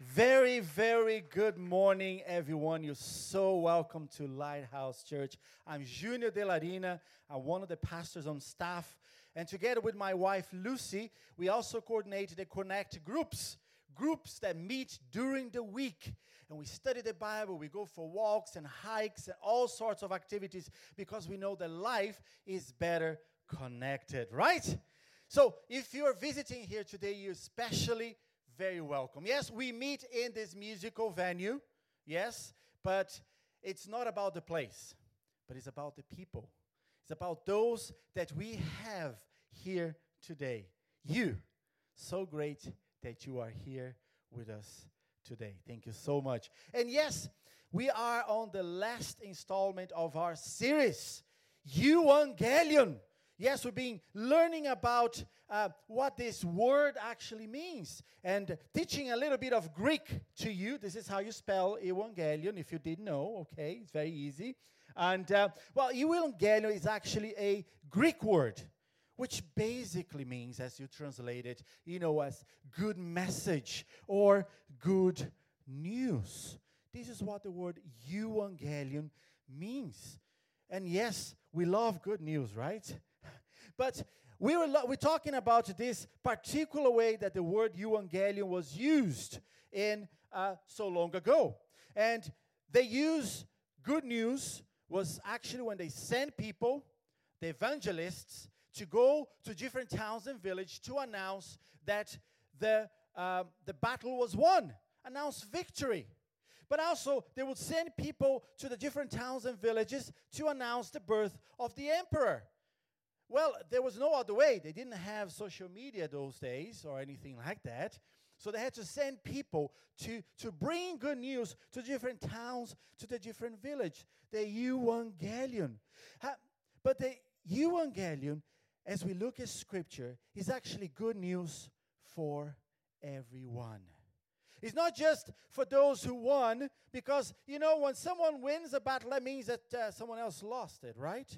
Very, very good morning, everyone. You're so welcome to Lighthouse Church. I'm Junior De Delarina. I'm one of the pastors on staff. And together with my wife, Lucy, we also coordinate the Connect groups, groups that meet during the week. And we study the Bible, we go for walks and hikes and all sorts of activities because we know that life is better connected, right? So if you're visiting here today, you're especially very welcome. Yes, we meet in this musical venue, yes, but it's not about the place, but it's about the people. It's about those that we have here today. You, so great that you are here with us today. Thank you so much. And yes, we are on the last installment of our series, Euangelion. Yes, we've been learning about uh, what this word actually means and teaching a little bit of Greek to you. This is how you spell euangelion, if you didn't know, okay? It's very easy. And, uh, well, euangelion is actually a Greek word, which basically means, as you translate it, you know, as good message or good news. This is what the word euangelion means. And yes, we love good news, right? But we were, we're talking about this particular way that the word euangelion was used in uh, so long ago. And they use good news was actually when they send people, the evangelists, to go to different towns and villages to announce that the, uh, the battle was won, announce victory. But also, they would send people to the different towns and villages to announce the birth of the emperor. Well, there was no other way. They didn't have social media those days or anything like that. So they had to send people to, to bring good news to different towns, to the different village. The Euangelion. Ha, but the Euangelion, as we look at Scripture, is actually good news for everyone. It's not just for those who won, because, you know, when someone wins a battle, that means that uh, someone else lost it, right?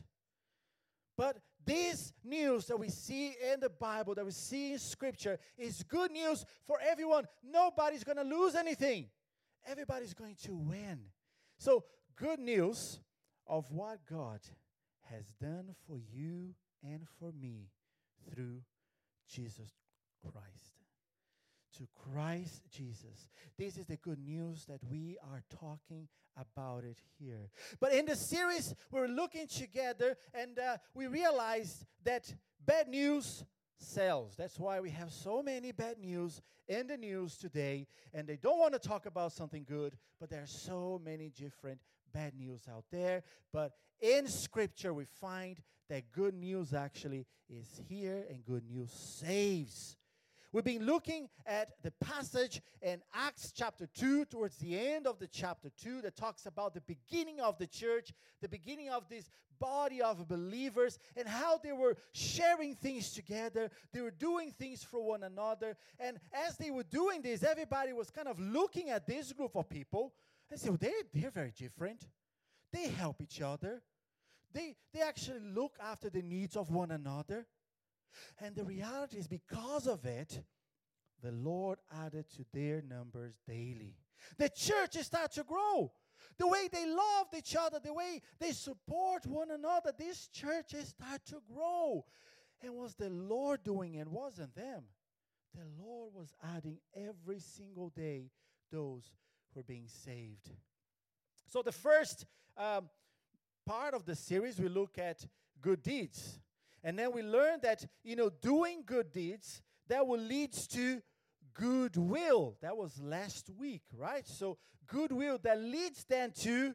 But this news that we see in the Bible, that we see in Scripture, is good news for everyone. Nobody's going to lose anything, everybody's going to win. So, good news of what God has done for you and for me through Jesus Christ to Christ Jesus. This is the good news that we are talking about it here. But in the series, we're looking together and uh, we realized that bad news sells. That's why we have so many bad news in the news today. And they don't want to talk about something good, but there are so many different bad news out there. But in Scripture, we find that good news actually is here and good news saves. We've been looking at the passage in Acts chapter 2, towards the end of the chapter 2, that talks about the beginning of the church, the beginning of this body of believers, and how they were sharing things together. They were doing things for one another. And as they were doing this, everybody was kind of looking at this group of people and say, well, they're, they're very different. They help each other. They, they actually look after the needs of one another. And the reality is, because of it, the Lord added to their numbers daily. The church started to grow. The way they loved each other, the way they support one another, this church started to grow. And was the Lord doing it? Wasn't them. The Lord was adding every single day those who were being saved. So the first um, part of the series, we look at good deeds. And then we learn that, you know, doing good deeds, that will lead to goodwill. That was last week, right? So goodwill that leads then to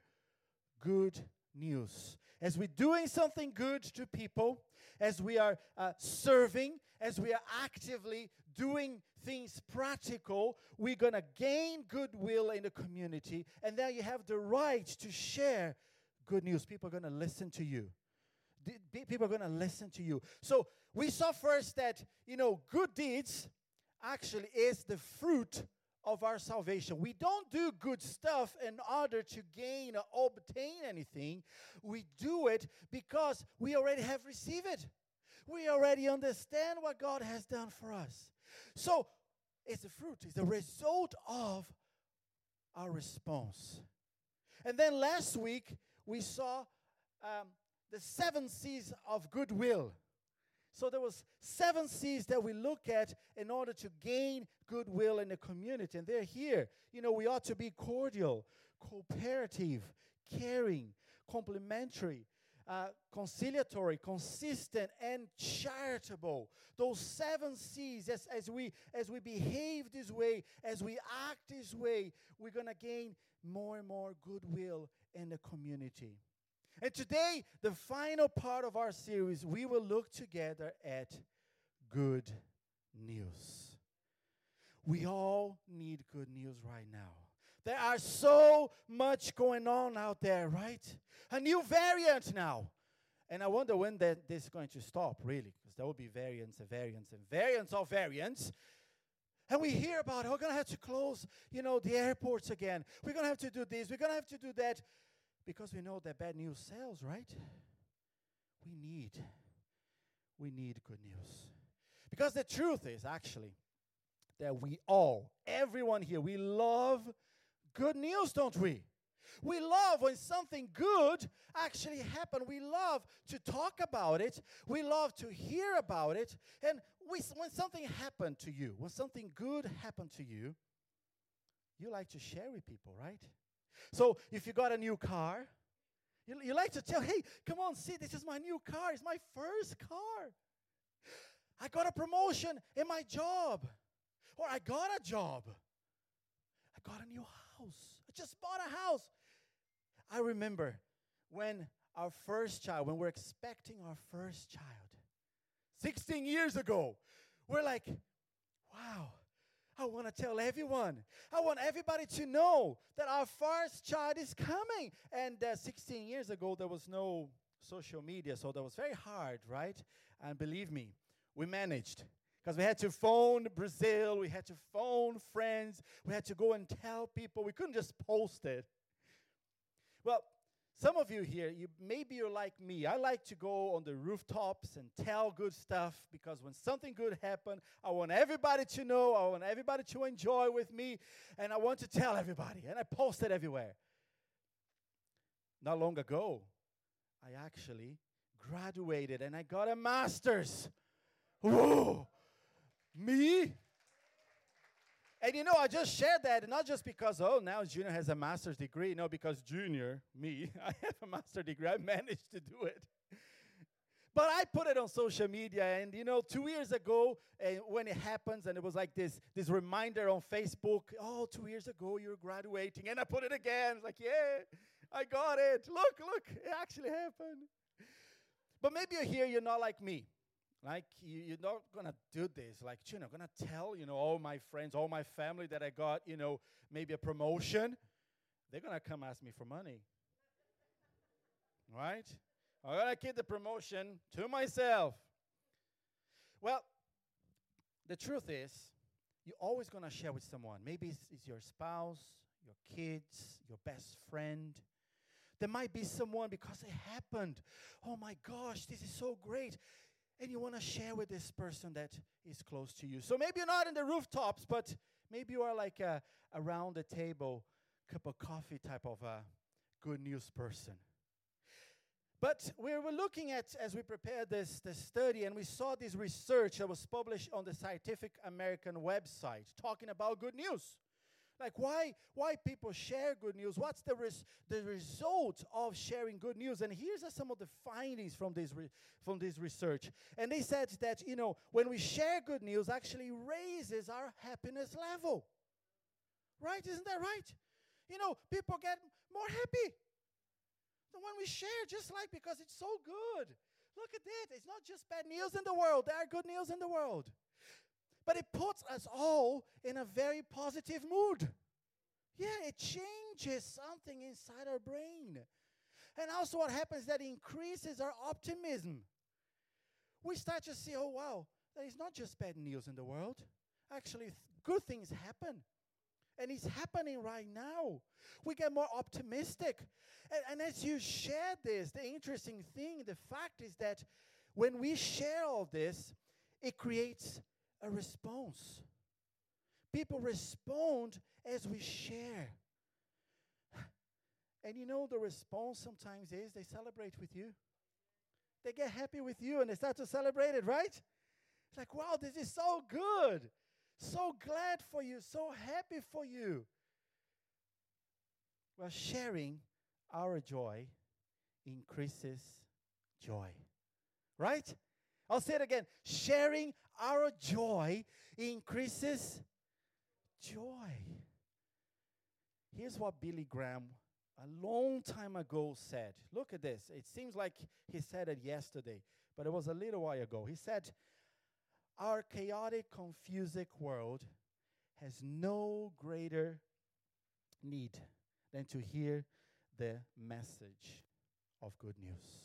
good news. As we're doing something good to people, as we are uh, serving, as we are actively doing things practical, we're going to gain goodwill in the community. And then you have the right to share good news. People are going to listen to you people are going to listen to you. So we saw first that, you know, good deeds actually is the fruit of our salvation. We don't do good stuff in order to gain or obtain anything. We do it because we already have received it. We already understand what God has done for us. So It's the fruit, it's the result of our response. And then last week, we saw um, the seven C's of goodwill. So there was seven C's that we look at in order to gain goodwill in the community, and they're here. You know, we ought to be cordial, cooperative, caring, complimentary, uh, conciliatory, consistent, and charitable. Those seven C's, as, as, we, as we behave this way, as we act this way, we're going to gain more and more goodwill in the community. And today, the final part of our series, we will look together at good news. We all need good news right now. There are so much going on out there, right? A new variant now. And I wonder when that this is going to stop, really, because there will be variants and variants and variants of variants. And we hear about, oh, we're going to have to close, you know, the airports again. We're going to have to do this. We're going to have to do that because we know that bad news sells, right? We need, we need good news. Because the truth is actually that we all, everyone here, we love good news, don't we? We love when something good actually happened. We love to talk about it. We love to hear about it. And we, when something happened to you, when something good happened to you, you like to share with people, right? So if you got a new car, you, you like to tell, hey, come on, see, this is my new car. It's my first car. I got a promotion in my job. Or I got a job. I got a new house. I just bought a house. I remember when our first child, when we're expecting our first child, 16 years ago, we're like, wow, I want to tell everyone. I want everybody to know that our first child is coming. And uh, 16 years ago, there was no social media, so that was very hard, right? And believe me, we managed because we had to phone Brazil, we had to phone friends, we had to go and tell people. We couldn't just post it. Well, some of you here, you maybe you're like me. I like to go on the rooftops and tell good stuff because when something good happens, I want everybody to know, I want everybody to enjoy with me, and I want to tell everybody. And I post it everywhere. Not long ago, I actually graduated and I got a master's. Whoa! Me? And you know, I just shared that, not just because, oh, now Junior has a master's degree. No, because Junior, me, I have a master's degree. I managed to do it. But I put it on social media, and you know, two years ago, uh, when it happens, and it was like this this reminder on Facebook. Oh, two years ago, you're graduating, and I put it again. Like, yeah, I got it. Look, look, it actually happened. But maybe you're here, you're not like me. Like you, are not gonna do this. Like you know, gonna tell you know all my friends, all my family that I got you know maybe a promotion. They're gonna come ask me for money, right? I'm gonna keep the promotion to myself. Well, the truth is, you're always gonna share with someone. Maybe it's, it's your spouse, your kids, your best friend. There might be someone because it happened. Oh my gosh, this is so great and you want to share with this person that is close to you. So maybe you're not in the rooftops, but maybe you are like a around the table, cup of coffee type of a good news person. But we were looking at as we prepared this, this study, and we saw this research that was published on the Scientific American website talking about good news. Like why why people share good news? What's the res- the result of sharing good news? And here's some of the findings from this re- from this research. And they said that you know when we share good news, actually raises our happiness level. Right? Isn't that right? You know, people get more happy when we share, just like because it's so good. Look at that. It's not just bad news in the world, there are good news in the world. But it puts us all in a very positive mood. Yeah, it changes something inside our brain. And also, what happens that increases our optimism. We start to see, oh, wow, there is not just bad news in the world. Actually, th- good things happen. And it's happening right now. We get more optimistic. And, and as you share this, the interesting thing, the fact is that when we share all this, it creates a response. people respond as we share. And you know, the response sometimes is they celebrate with you. They get happy with you and they start to celebrate it, right? It's like, wow, this is so good. So glad for you, so happy for you. Well, sharing our joy increases joy. Right? I'll say it again. Sharing our joy increases joy. Here's what Billy Graham a long time ago said. Look at this. It seems like he said it yesterday, but it was a little while ago. He said, Our chaotic, confusing world has no greater need than to hear the message of good news.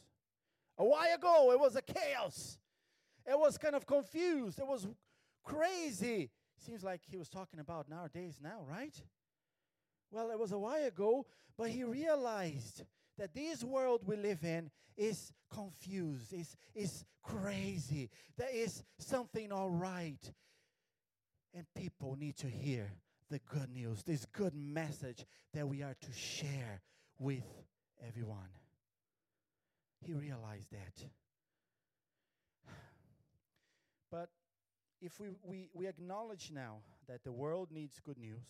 A while ago, it was a chaos. It was kind of confused. It was crazy. Seems like he was talking about nowadays now, right? Well, it was a while ago, but he realized that this world we live in is confused, is, is crazy. There is something all right. And people need to hear the good news, this good message that we are to share with everyone. He realized that. But if we, we, we acknowledge now that the world needs good news,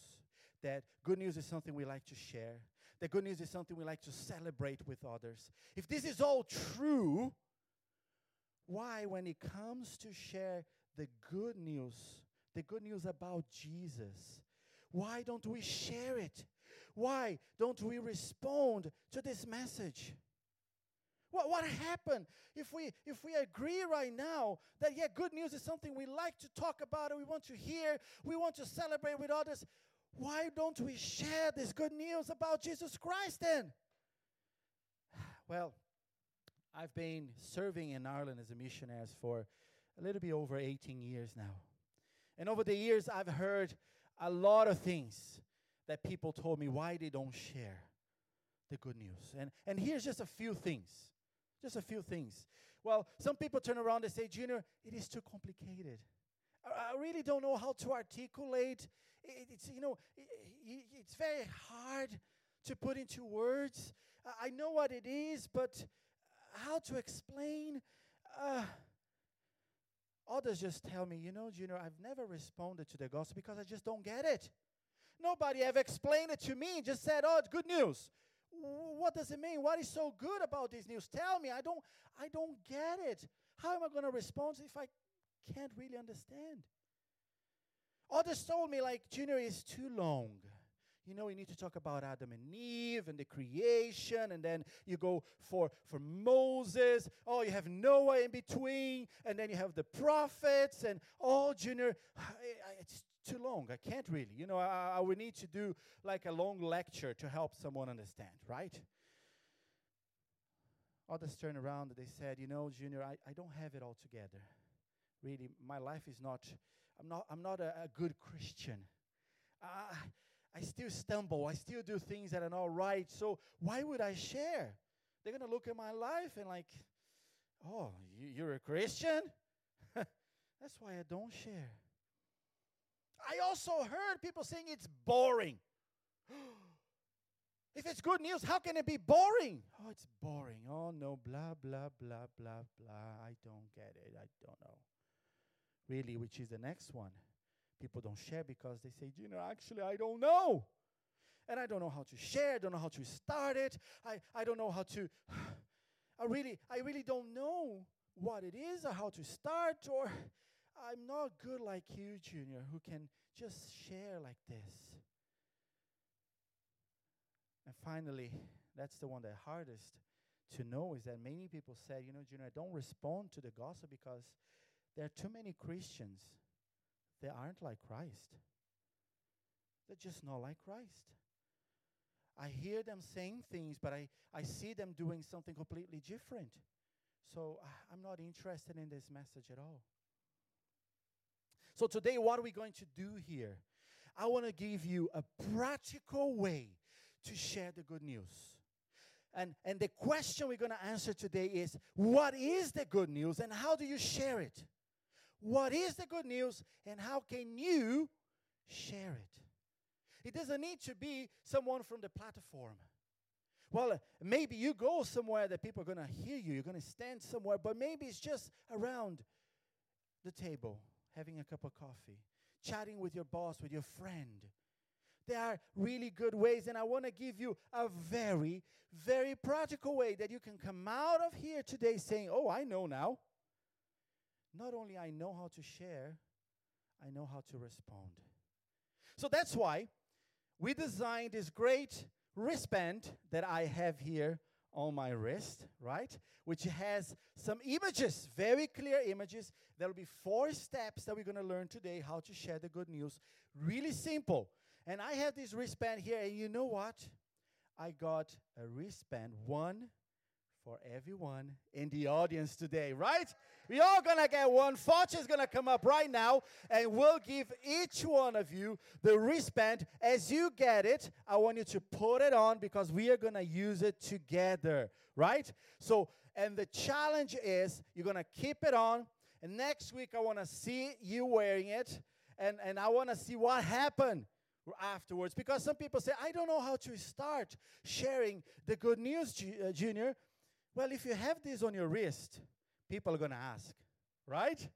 that good news is something we like to share, that good news is something we like to celebrate with others. If this is all true, why, when it comes to share the good news, the good news about Jesus, why don't we share it? Why don't we respond to this message? What, what happened if we if we agree right now that yeah, good news is something we like to talk about and we want to hear, we want to celebrate with others. Why don't we share this good news about Jesus Christ then? Well, I've been serving in Ireland as a missionary for a little bit over 18 years now. And over the years, I've heard a lot of things that people told me why they don't share the good news. And, and here's just a few things. Just a few things. Well, some people turn around and say, Junior, it is too complicated. I, really don't know how to articulate. It, it's, you know, it, it's very hard to put into words. I, I know what it is, but how to explain? Uh, others just tell me, you know, Junior, I've never responded to the gospel because I just don't get it. Nobody ever explained it to me, just said, oh, it's good news. What does it mean? What is so good about this news? Tell me. I don't I don't get it. How am I going to respond if I can't really understand? Oh, Others told me like Junior is too long. You know, you need to talk about Adam and Eve and the creation, and then you go for for Moses. Oh, you have Noah in between, and then you have the prophets, and oh, Junior, it's too long. I can't really. You know, I, I would need to do like a long lecture to help someone understand, right? Others turned around and they said, You know, Junior, I, I don't have it all together. Really, my life is not, I'm not, I'm not a, a good Christian. Uh, I still stumble. I still do things that are not right. So why would I share? They're going to look at my life and, like, oh, you, you're a Christian? That's why I don't share. I also heard people saying it's boring. if it's good news, how can it be boring? Oh, it's boring. Oh, no, blah, blah, blah, blah, blah. I don't get it. I don't know. Really, which is the next one? People don't share because they say, know, actually, I don't know. And I don't know how to share, I don't know how to start it. I, I don't know how to I really I really don't know what it is or how to start or I'm not good like you, Junior, who can just share like this. And finally, that's the one that hardest to know is that many people said, you know, Junior, I don't respond to the gospel because there are too many Christians that aren't like Christ. They're just not like Christ. I hear them saying things, but I, I see them doing something completely different. So I'm not interested in this message at all. So, today, what are we going to do here? I want to give you a practical way to share the good news. And, and the question we're going to answer today is what is the good news and how do you share it? What is the good news and how can you share it. It doesn't need to be someone from the platform. Well, maybe you go somewhere that people are going to hear you. You're going to stand somewhere, but maybe it's just around the table, having a cup of coffee, chatting with your boss, with your friend. There are really good ways, and I want to give you a very, very practical way that you can come out of here today saying, Oh, I know now. Not only I know how to share, I know how to respond. So that's why we designed this great wristband that I have here on my wrist, right? Which has some images, very clear images. There will be four steps that we're going to learn today how to share the good news. Really simple. And I have this wristband here, and you know what? I got a wristband, one for everyone in the audience today, right? We all gonna get one. Is gonna come up right now and we'll give each one of you the wristband. As you get it, I want you to put it on because we are gonna use it together, right? So, and the challenge is you're gonna keep it on, and next week I wanna see you wearing it, and, and I wanna see what happened afterwards because some people say, I don't know how to start sharing the good news, uh, Junior. Well, if you have this on your wrist, people are going to ask, right?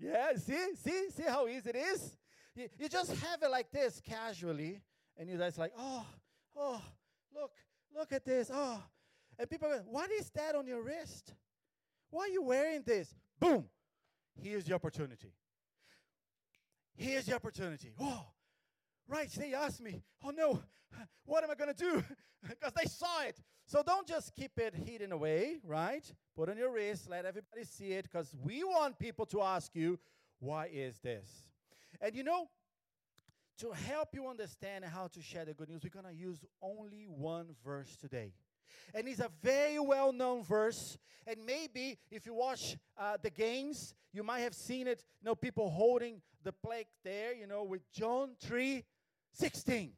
Yeah, see, see, see how easy it is? You, you just have it like this casually, and you're just like, oh, oh, look, look at this, oh. And people go, what is that on your wrist? Why are you wearing this? Boom, here's the opportunity. Here's the opportunity. Oh, right. They asked me, oh no, what am I going to do? Because they saw it. So don't just keep it hidden away, right? Put on your wrist, let everybody see it, because we want people to ask you, why is this? And you know, to help you understand how to share the good news, we're going to use only one verse today. And it's a very well known verse. And maybe if you watch uh, the games, you might have seen it, you know, people holding the plaque there, you know, with John 3 16.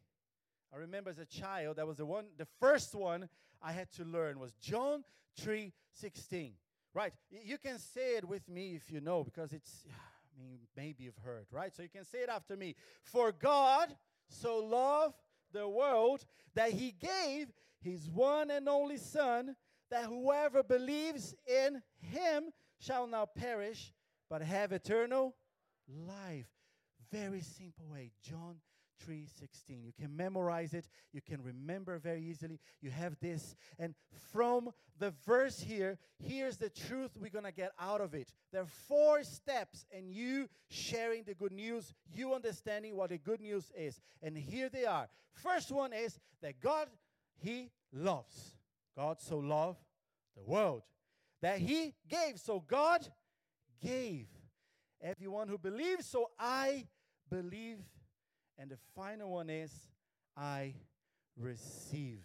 I remember as a child, that was the one, the first one I had to learn was John 3 16. Right? You can say it with me if you know, because it's, I mean, maybe you've heard, right? So you can say it after me. For God so loved the world that he gave his one and only Son, that whoever believes in him shall not perish, but have eternal life. Very simple way. John 3:16. You can memorize it, you can remember very easily. You have this and from the verse here, here's the truth we're going to get out of it. There are four steps and you sharing the good news, you understanding what the good news is. And here they are. First one is that God he loves. God so loved the world that he gave. So God gave. Everyone who believes, so I believe and the final one is I receive.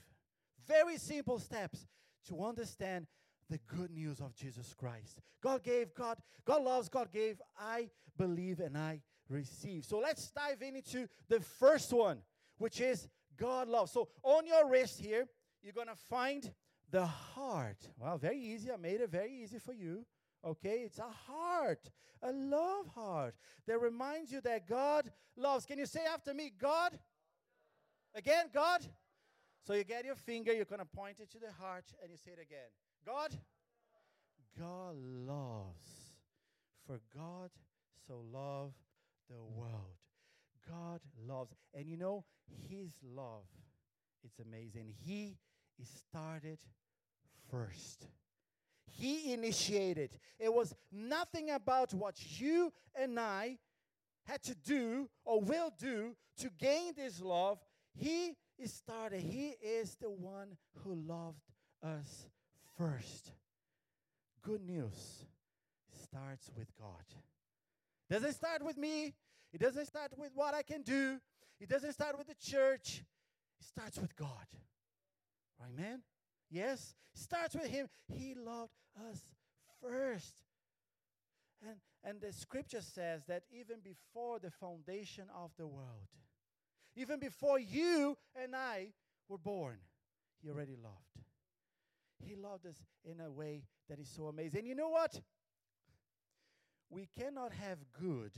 Very simple steps to understand the good news of Jesus Christ. God gave, God, God loves, God gave, I believe and I receive. So let's dive into the first one, which is God loves. So on your wrist here, you're gonna find the heart. Well, very easy. I made it very easy for you. Okay, it's a heart, a love heart that reminds you that God loves. Can you say after me, God? Again, God? So you get your finger, you're going to point it to the heart, and you say it again. God? God loves. For God so loved the world. God loves. And you know, His love, it's amazing. He started first. He initiated. It was nothing about what you and I had to do or will do to gain this love. He started. He is the one who loved us first. Good news starts with God. Doesn't start with me. It doesn't start with what I can do. It doesn't start with the church. It starts with God. Man? Yes? Starts with him. He loved us first. And, and the scripture says that even before the foundation of the world, even before you and I were born, he already loved. He loved us in a way that is so amazing. And you know what? We cannot have good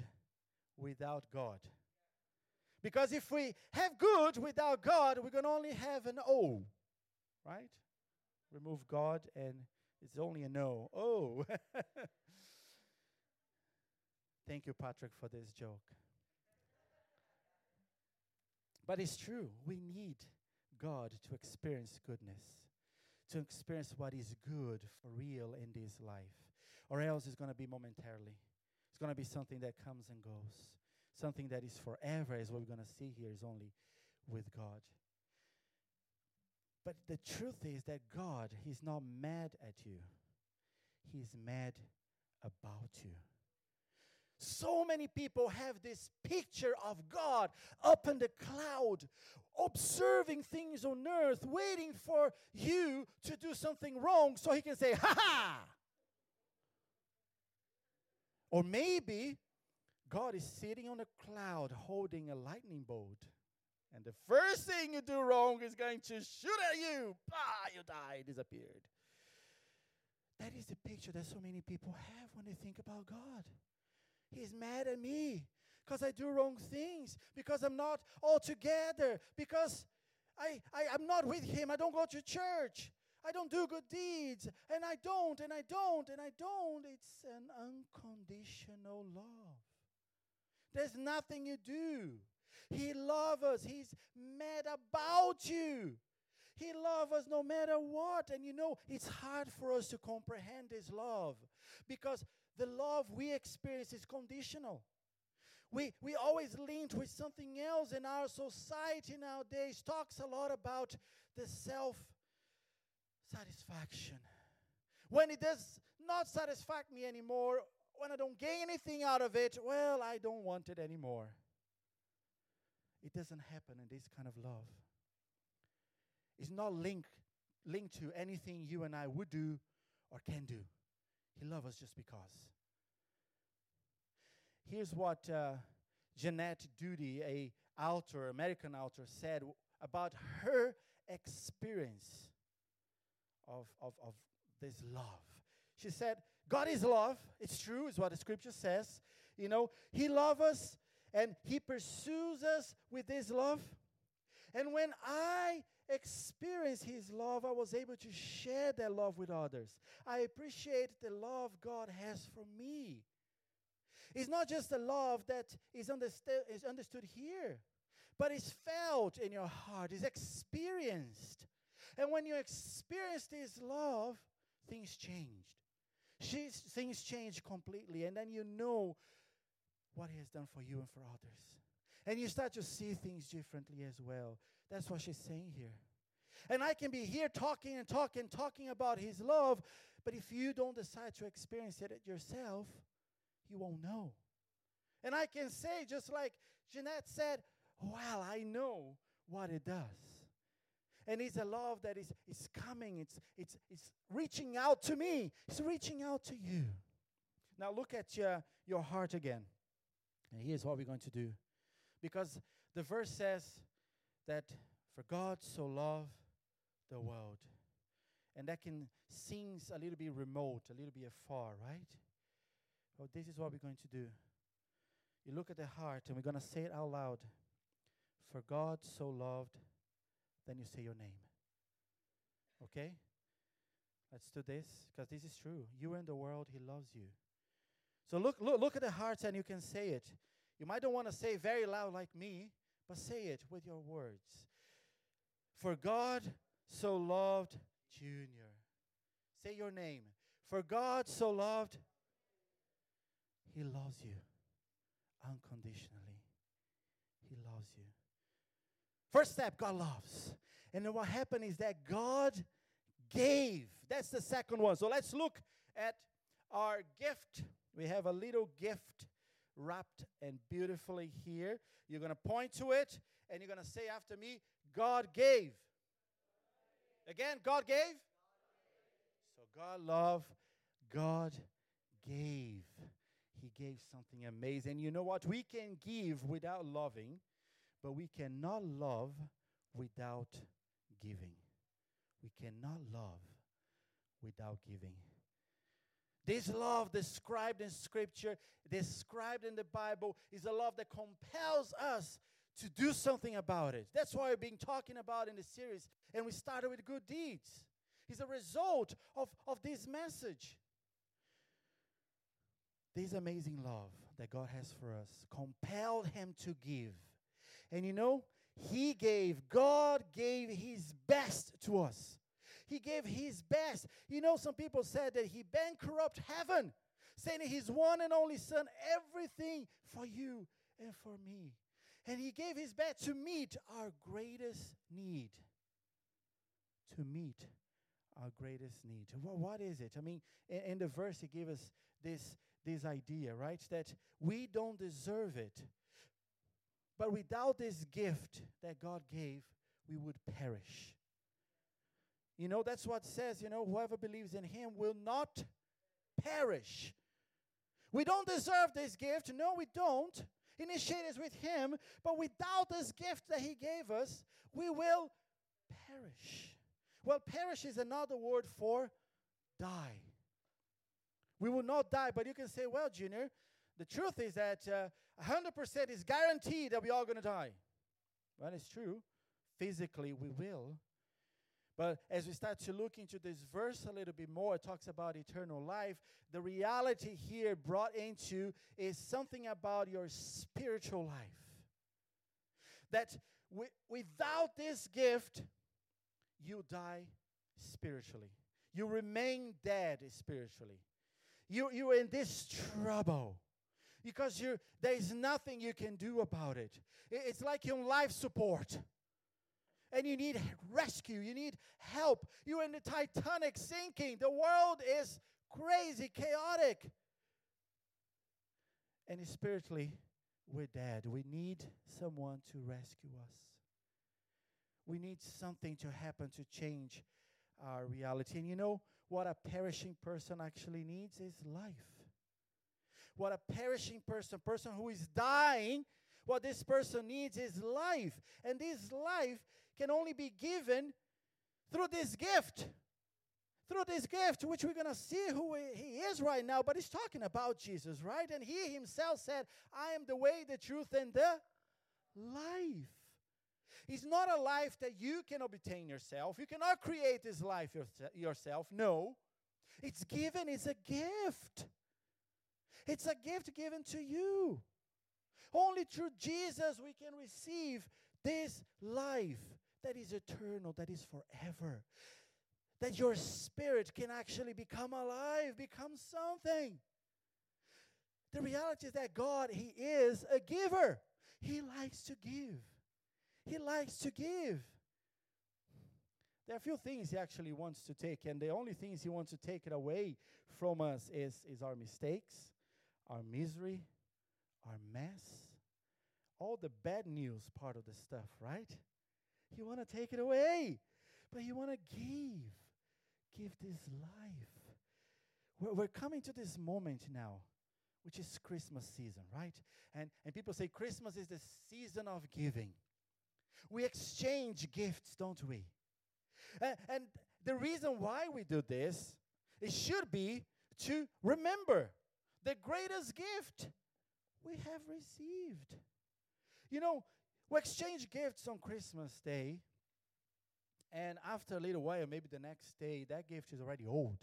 without God. Because if we have good without God, we're going to only have an O, right? Remove God and it's only a no. Oh. Thank you, Patrick, for this joke. But it's true. We need God to experience goodness, to experience what is good for real in this life. Or else it's going to be momentarily. It's going to be something that comes and goes. Something that is forever, is what we're going to see here, is only with God. But the truth is that God, He's not mad at you, He's mad about you. So many people have this picture of God up in the cloud, observing things on earth, waiting for you to do something wrong so He can say, Ha ha! Or maybe God is sitting on a cloud holding a lightning bolt. And the first thing you do wrong is going to shoot at you. Bah, you die, disappeared. That is the picture that so many people have when they think about God. He's mad at me because I do wrong things, because I'm not all together, because I, I, I'm not with Him. I don't go to church. I don't do good deeds, and I don't, and I don't, and I don't. It's an unconditional love. There's nothing you do. He loves us. He's mad about you. He loves us no matter what. And you know, it's hard for us to comprehend His love because the love we experience is conditional. We, we always lean with something else, and our society nowadays talks a lot about the self satisfaction. When it does not satisfy me anymore, when I don't gain anything out of it, well, I don't want it anymore. It doesn't happen in this kind of love. It's not linked linked to anything you and I would do or can do. He loves us just because. Here's what uh, Jeanette Duty, a author, American author, said about her experience of, of, of this love. She said, God is love. It's true, is what the scripture says. You know, He loves us and He pursues us with His love. And when I experienced His love, I was able to share that love with others. I appreciate the love God has for me. It's not just the love that is, understa- is understood here, but it's felt in your heart, it's experienced. And when you experience this love, things changed. She's, things change completely, and then you know what He has done for you and for others. And you start to see things differently as well. That's what she's saying here. And I can be here talking and talking, and talking about His love, but if you don't decide to experience it yourself, you won't know. And I can say, just like Jeanette said, well, I know what it does. And it's a love that is, is coming, it's, it's, it's reaching out to me, it's reaching out to you. Now look at your, your heart again. And here's what we're going to do. Because the verse says that for God so loved the world. And that can seems a little bit remote, a little bit afar, right? Well, this is what we're going to do. You look at the heart, and we're going to say it out loud. For God so loved then you say your name. Okay? Let's do this because this is true. You in the world, He loves you. So look, look, look at the hearts and you can say it. You might don't want to say very loud like me, but say it with your words. For God so loved Junior. Say your name. For God so loved, He loves you unconditionally. He loves you. First step, God loves. And then what happened is that God gave. That's the second one. So let's look at our gift. We have a little gift wrapped and beautifully here. You're going to point to it and you're going to say after me, God gave. Again, God gave. So God love, God gave. He gave something amazing. You know what? We can give without loving but we cannot love without giving. We cannot love without giving. This love described in Scripture, described in the Bible, is a love that compels us to do something about it. That's why we've been talking about in the series, and we started with good deeds. It's a result of, of this message. This amazing love that God has for us compelled him to give. And you know, he gave, God gave his best to us. He gave his best. You know, some people said that he bankrupt heaven, sending his one and only son everything for you and for me. And he gave his best to meet our greatest need. To meet our greatest need. Well, what is it? I mean, in, in the verse, he gave us this, this idea, right? That we don't deserve it. But without this gift that God gave, we would perish. You know, that's what says, you know, whoever believes in him will not perish. We don't deserve this gift. No, we don't. Initiate us with him, but without this gift that he gave us, we will perish. Well, perish is another word for die. We will not die, but you can say, well, Junior, the truth is that uh, 100% is guaranteed that we're going to die. Well, it's true. Physically, we will. But as we start to look into this verse a little bit more, it talks about eternal life. The reality here brought into is something about your spiritual life. That w- without this gift, you die spiritually. You remain dead spiritually. You, you're in this trouble because you there is nothing you can do about it. It's like you're on life support and you need rescue, you need help. You're in the Titanic sinking. The world is crazy, chaotic. And spiritually, we're dead. We need someone to rescue us. We need something to happen to change our reality. And you know what a perishing person actually needs is life. What a perishing person, person who is dying, what this person needs is life. And this life can only be given through this gift. Through this gift, which we're going to see who he is right now, but he's talking about Jesus, right? And he himself said, I am the way, the truth, and the life. It's not a life that you can obtain yourself. You cannot create this life yourself. No. It's given, it's a gift. It's a gift given to you. Only through Jesus we can receive this life that is eternal, that is forever. That your spirit can actually become alive, become something. The reality is that God, He is a giver. He likes to give. He likes to give. There are a few things He actually wants to take, and the only things He wants to take it away from us is, is our mistakes, our misery, our mess, all the bad news part of the stuff, right? You want to take it away, but you want to give. Give this life. We're, we're coming to this moment now, which is Christmas season, right? And, and people say Christmas is the season of giving. We exchange gifts, don't we? And, and the reason why we do this, it should be to remember the greatest gift we have received. You know, we exchange gifts on Christmas Day, and after a little while, maybe the next day, that gift is already old.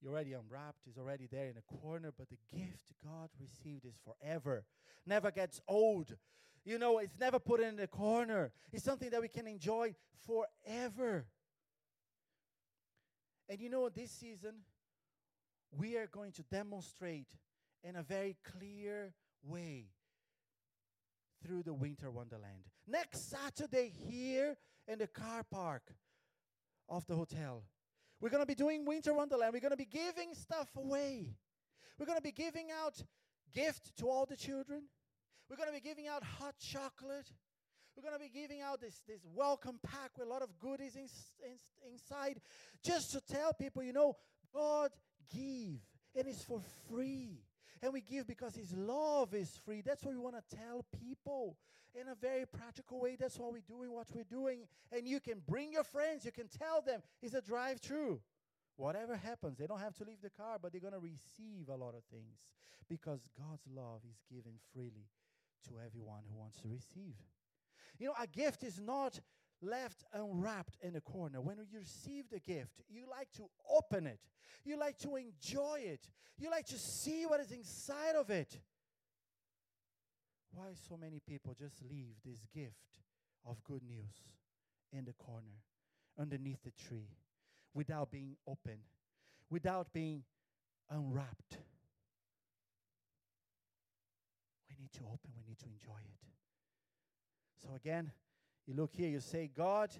You're already unwrapped, it's already there in a corner, but the gift God received is forever. Never gets old. You know, it's never put in the corner. It's something that we can enjoy forever. And you know, this season, we are going to demonstrate in a very clear way through the winter wonderland. Next Saturday, here in the car park of the hotel, we're going to be doing winter wonderland. We're going to be giving stuff away. We're going to be giving out gift to all the children. We're going to be giving out hot chocolate. We're going to be giving out this, this welcome pack with a lot of goodies in, in, inside just to tell people, you know, God give and it's for free. And we give because His love is free. That's what we want to tell people in a very practical way. That's why we're doing what we're doing. And you can bring your friends, you can tell them it's a drive through. Whatever happens, they don't have to leave the car, but they're going to receive a lot of things because God's love is given freely to everyone who wants to receive. You know, a gift is not left unwrapped in a corner. When you receive the gift, you like to open it, you like to enjoy it, you like to see what is inside of it. Why so many people just leave this gift of good news in the corner, underneath the tree, without being open, without being unwrapped? We need to open, we need to enjoy it. So again, you look here, you say, God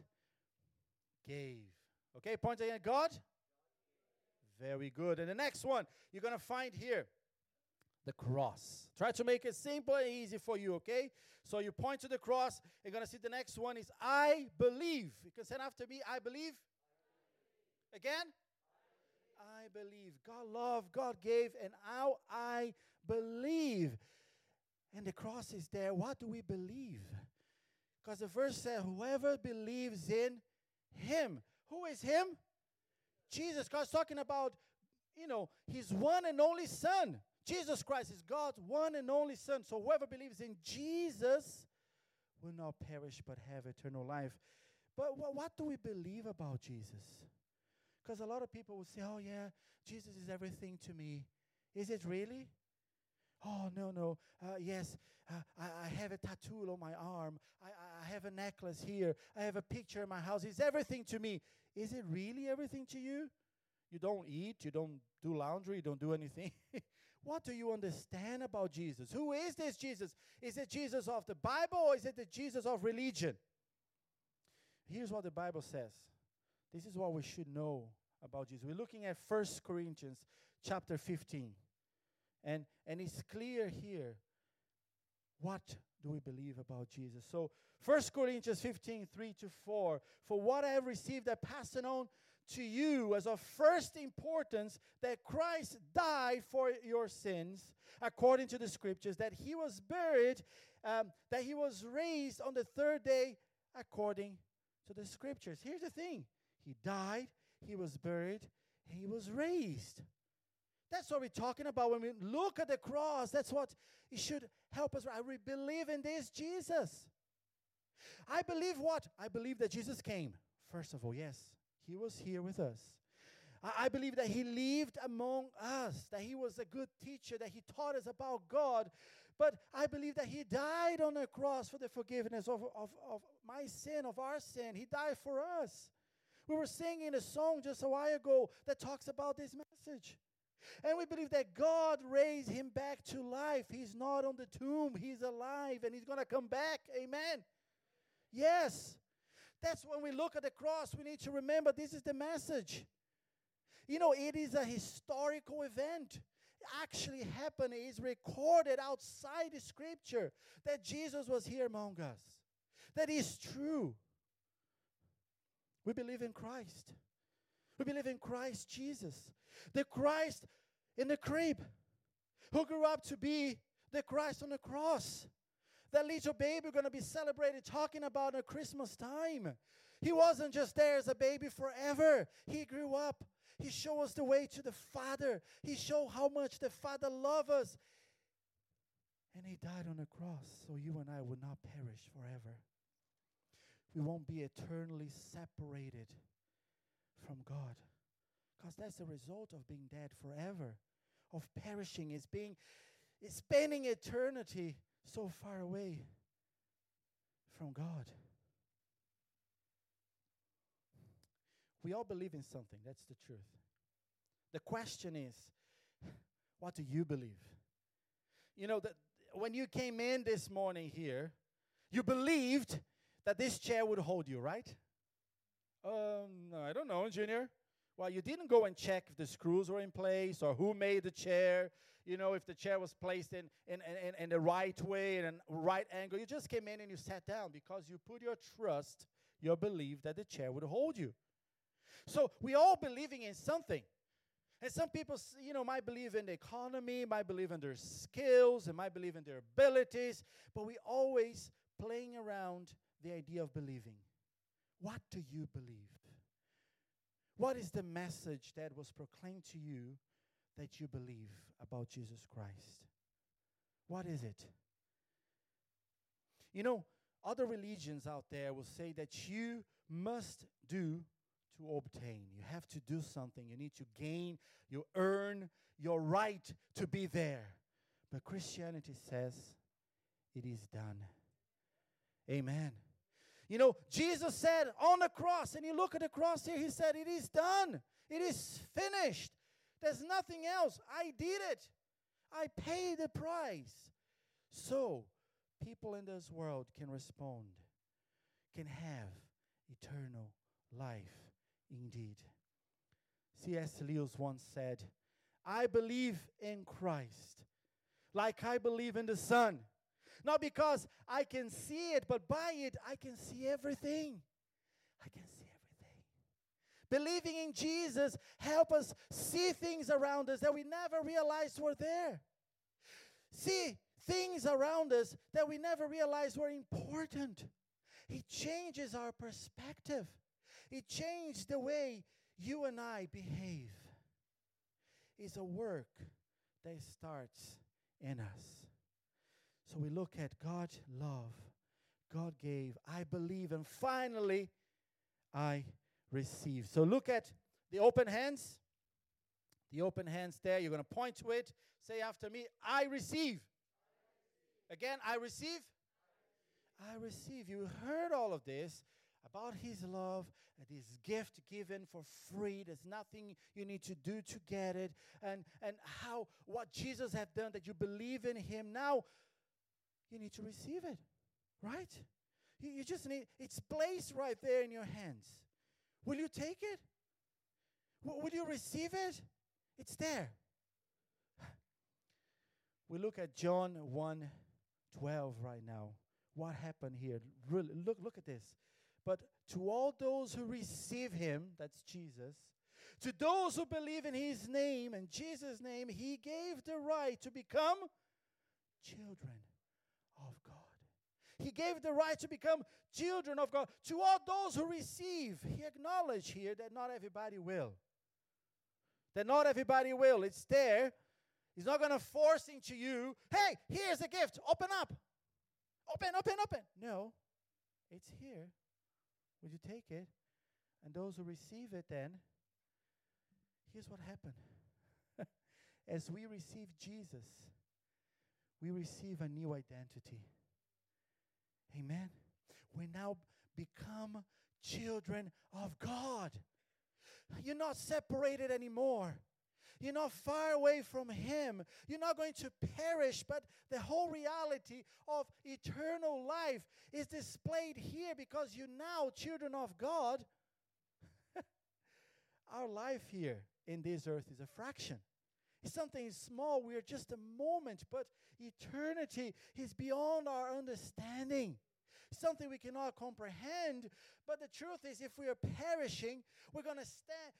gave. Okay, point again, God? Very good. And the next one you're going to find here the cross. Try to make it simple and easy for you, okay? So you point to the cross. You're going to see the next one is I believe. You can say after me, I believe. Again? I believe. God loved, God gave, and now I believe. And the cross is there. What do we believe? Because the verse says, Whoever believes in him. Who is him? Jesus. God's talking about, you know, his one and only Son. Jesus Christ is God's one and only Son. So whoever believes in Jesus will not perish but have eternal life. But wh- what do we believe about Jesus? Because a lot of people will say, oh, yeah, Jesus is everything to me. Is it really? Oh, no, no. Uh, yes, uh, I, I, have a tattoo on my arm. I, I have a necklace here. I have a picture in my house. It's everything to me. Is it really everything to you? You don't eat, you don't do laundry, you don't do anything. what do you understand about Jesus? Who is this Jesus? Is it Jesus of the Bible or is it the Jesus of religion? Here's what the Bible says. This is what we should know about Jesus. We're looking at First Corinthians chapter 15. And, and it's clear here what do we believe about Jesus. So 1 Corinthians 15, 3 to 4. For what I have received, I pass it on to you as of first importance that Christ died for your sins, according to the scriptures, that he was buried, um, that he was raised on the third day, according to the scriptures. Here's the thing He died, he was buried, he was raised. That's what we're talking about when we look at the cross. That's what it should help us. I believe in this Jesus. I believe what? I believe that Jesus came. First of all, yes, he was here with us. I, I believe that he lived among us, that he was a good teacher, that he taught us about God. But I believe that he died on the cross for the forgiveness of, of, of my sin, of our sin. He died for us. We were singing a song just a while ago that talks about this message. And we believe that God raised him back to life. He's not on the tomb, he's alive and he's going to come back. Amen. Yes. That's when we look at the cross, we need to remember this is the message. You know, it is a historical event. Actually happened is recorded outside the scripture that Jesus was here among us. That is true. We believe in Christ. We believe in Christ Jesus, the Christ in the crib, who grew up to be the Christ on the cross. That little baby going to be celebrated talking about at Christmas time. He wasn't just there as a baby forever. He grew up. He showed us the way to the Father. He showed how much the Father loves us. And he died on the cross so you and I would not perish forever. We won't be eternally separated from God. Because that's the result of being dead forever, of perishing, is being is spending eternity so far away from God. We all believe in something, that's the truth. The question is, what do you believe? You know, that when you came in this morning here, you believed that this chair would hold you, right? Um, I don't know, engineer. Well, you didn't go and check if the screws were in place or who made the chair, you know, if the chair was placed in, in, in, in the right way and right angle. You just came in and you sat down because you put your trust, your belief that the chair would hold you. So we all believing in something. And some people, you know, might believe in the economy, might believe in their skills, and might believe in their abilities, but we always playing around the idea of believing. What do you believe? What is the message that was proclaimed to you that you believe about Jesus Christ? What is it? You know, other religions out there will say that you must do to obtain. You have to do something. You need to gain, you earn your right to be there. But Christianity says it is done. Amen. You know, Jesus said on the cross, and you look at the cross here, he said, It is done. It is finished. There's nothing else. I did it. I paid the price. So, people in this world can respond, can have eternal life indeed. C.S. Lewis once said, I believe in Christ like I believe in the sun. Not because I can see it, but by it I can see everything. I can see everything. Believing in Jesus help us see things around us that we never realized were there. See things around us that we never realized were important. It changes our perspective. It changes the way you and I behave. It's a work that starts in us. So we look at God's love. God gave, I believe, and finally I receive. So look at the open hands. The open hands there. You're going to point to it. Say after me, I receive. Again, I receive. I receive. You heard all of this about his love, this gift given for free. There's nothing you need to do to get it. And and how what Jesus have done that you believe in him. Now you need to receive it. Right? You, you just need it's placed right there in your hands. Will you take it? W- will you receive it? It's there. We look at John 1 12 right now. What happened here? Really, look, look at this. But to all those who receive him, that's Jesus, to those who believe in his name and Jesus' name, he gave the right to become children of God. He gave the right to become children of God to all those who receive. He acknowledged here that not everybody will. That not everybody will. It's there. He's not going to force into you, hey, here's a gift. Open up. Open, open, open. No, it's here. Would you take it? And those who receive it, then, here's what happened. As we receive Jesus, we receive a new identity. Amen. We now become children of God. You're not separated anymore. You're not far away from Him. You're not going to perish, but the whole reality of eternal life is displayed here because you're now children of God. Our life here in this earth is a fraction. Something small. We are just a moment, but eternity is beyond our understanding. Something we cannot comprehend. But the truth is, if we are perishing, we're going to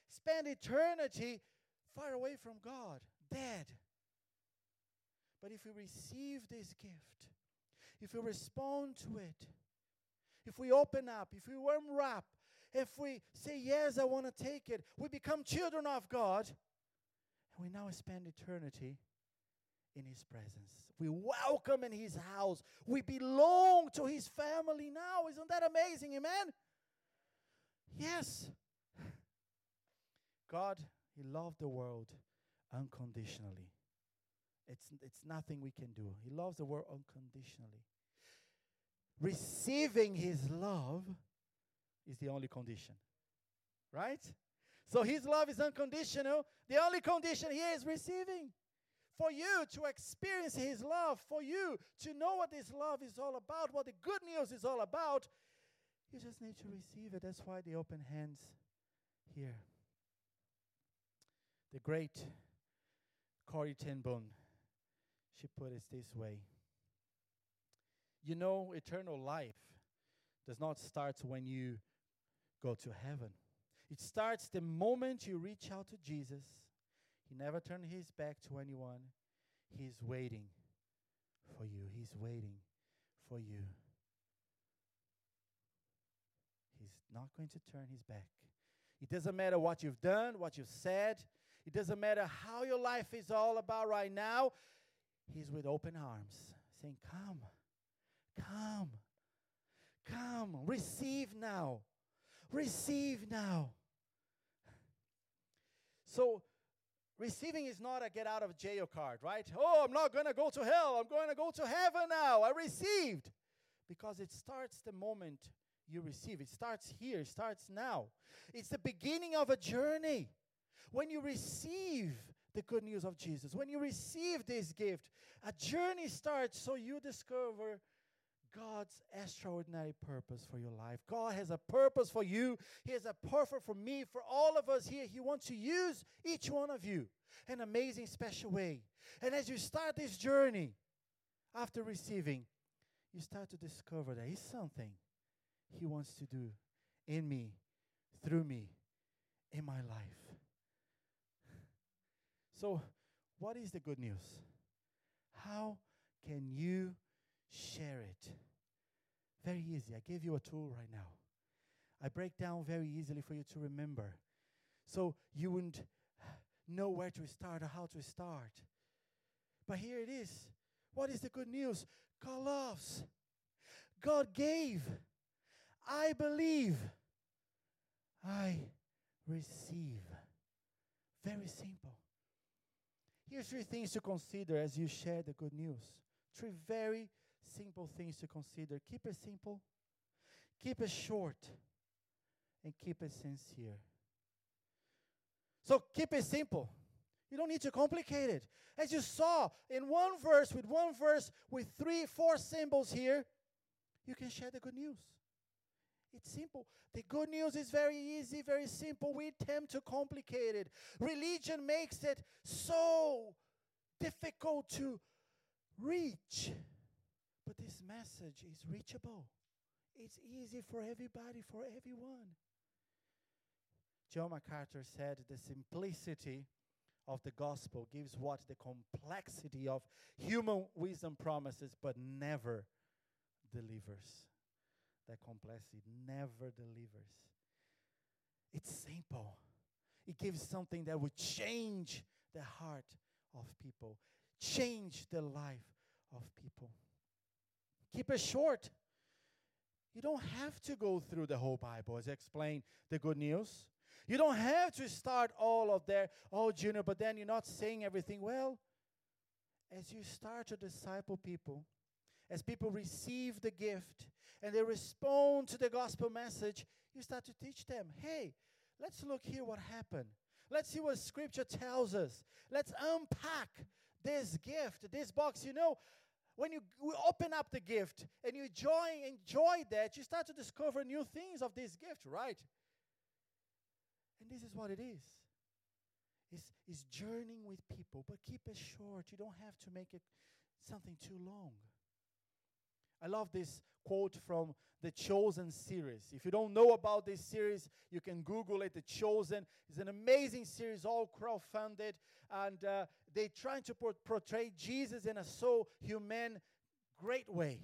spend eternity far away from God, dead. But if we receive this gift, if we respond to it, if we open up, if we unwrap, if we say, Yes, I want to take it, we become children of God, we now spend eternity in His presence. We welcome in His house. We belong to His family now. Isn't that amazing? Amen? Yes. God he loved the world unconditionally. It's, it's nothing we can do. He loves the world unconditionally. Receiving His love is the only condition. Right? So His love is unconditional. The only condition here is receiving. For you to experience His love, for you to know what this love is all about, what the good news is all about, you just need to receive it. That's why the open hands here. The great Corrie ten Boom, she put it this way. You know, eternal life does not start when you go to heaven. It starts the moment you reach out to Jesus. He never turned his back to anyone. He's waiting for you. He's waiting for you. He's not going to turn his back. It doesn't matter what you've done, what you've said, it doesn't matter how your life is all about right now. He's with open arms saying, Come, come, Come, receive now. Receive now. So, receiving is not a get out of jail card, right? Oh, I'm not going to go to hell. I'm going to go to heaven now. I received. Because it starts the moment you receive. It starts here, it starts now. It's the beginning of a journey. When you receive the good news of Jesus, when you receive this gift, a journey starts so you discover God's extraordinary purpose for your life. God has a purpose for you. He has a purpose for me, for all of us here. He wants to use each one of you in an amazing, special way. And as you start this journey, after receiving, you start to discover there is something He wants to do in me, through me, in my life. So, what is the good news? How can you share it? Very easy. I gave you a tool right now. I break down very easily for you to remember. So you wouldn't know where to start or how to start. But here it is. What is the good news? God loves. God gave. I believe. I receive. Very simple. Here's three things to consider as you share the good news. Three very simple things to consider. Keep it simple, keep it short, and keep it sincere. So keep it simple. You don't need to complicate it. As you saw in one verse, with one verse, with three, four symbols here, you can share the good news. It's simple. The good news is very easy, very simple. We tend to complicate it. Religion makes it so difficult to reach. But this message is reachable. It's easy for everybody, for everyone. John MacArthur said the simplicity of the gospel gives what the complexity of human wisdom promises, but never delivers. That complexity never delivers. It's simple. It gives something that would change the heart of people, change the life of people. Keep it short. You don't have to go through the whole Bible as I explain the good news. You don't have to start all of there, oh, Junior, but then you're not saying everything. Well, as you start to disciple people, as people receive the gift and they respond to the gospel message, you start to teach them hey, let's look here what happened. Let's see what scripture tells us. Let's unpack this gift, this box. You know, when you open up the gift and you enjoy, enjoy that, you start to discover new things of this gift, right? And this is what it is. It's, it's journeying with people, but keep it short. You don't have to make it something too long. I love this quote from the Chosen series. If you don't know about this series, you can Google it. The Chosen is an amazing series, all crowdfunded, and uh, they trying to por- portray Jesus in a so human, great way.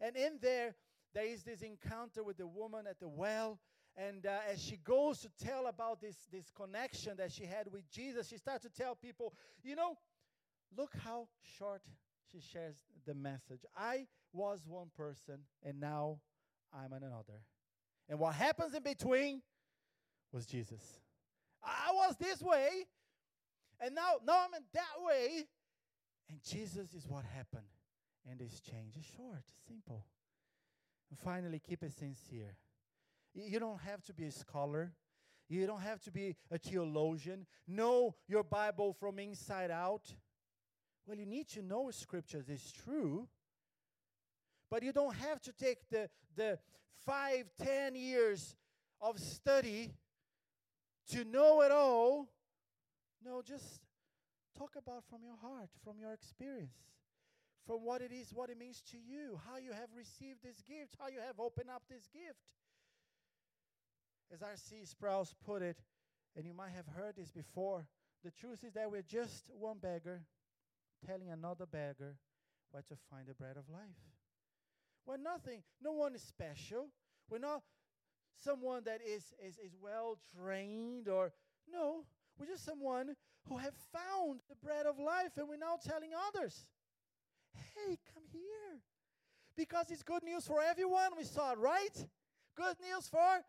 And in there, there is this encounter with the woman at the well. And uh, as she goes to tell about this, this connection that she had with Jesus, she starts to tell people, you know, look how short she shares the message. I was one person, and now I'm another. And what happens in between was Jesus. I was this way, and now, now I'm in that way. And Jesus is what happened. And this change is short, simple. And finally, keep it sincere. You don't have to be a scholar. You don't have to be a theologian. Know your Bible from inside out. Well, you need to know scriptures, it's true. But you don't have to take the, the five, ten years of study to know it all. No, just talk about from your heart, from your experience, from what it is, what it means to you, how you have received this gift, how you have opened up this gift. As R.C. Sproul put it, and you might have heard this before, the truth is that we're just one beggar telling another beggar where to find the bread of life. We're nothing, no one is special. We're not someone that is, is, is well trained or no, we're just someone who have found the bread of life and we're now telling others, hey, come here. Because it's good news for everyone. We saw it, right? Good news for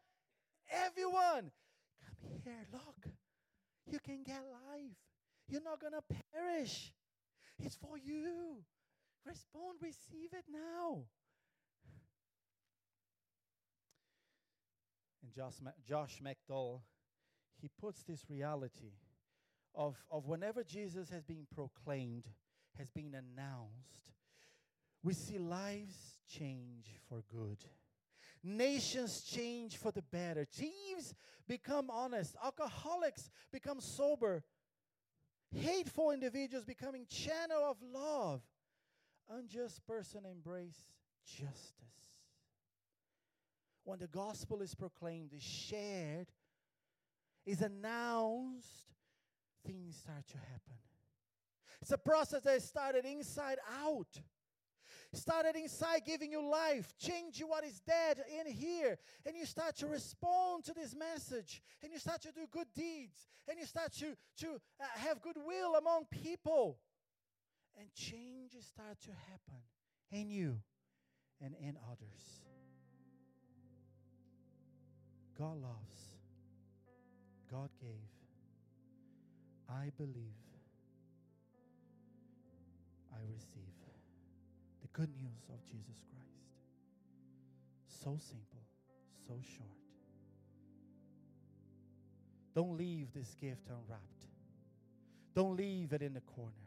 everyone. Come here, look. You can get life. You're not going to perish. It's for you. Respond, receive it now. Josh, Josh McDowell, he puts this reality of, of whenever Jesus has been proclaimed, has been announced, we see lives change for good. Nations change for the better. Thieves become honest. Alcoholics become sober. Hateful individuals becoming channel of love. Unjust person embrace justice. When the gospel is proclaimed, is shared, is announced, things start to happen. It's a process that started inside out. Started inside giving you life, change what is dead in here. And you start to respond to this message. And you start to do good deeds. And you start to, to uh, have goodwill among people. And changes start to happen in you and in others. God loves. God gave. I believe. I receive the good news of Jesus Christ. So simple, so short. Don't leave this gift unwrapped. Don't leave it in the corner.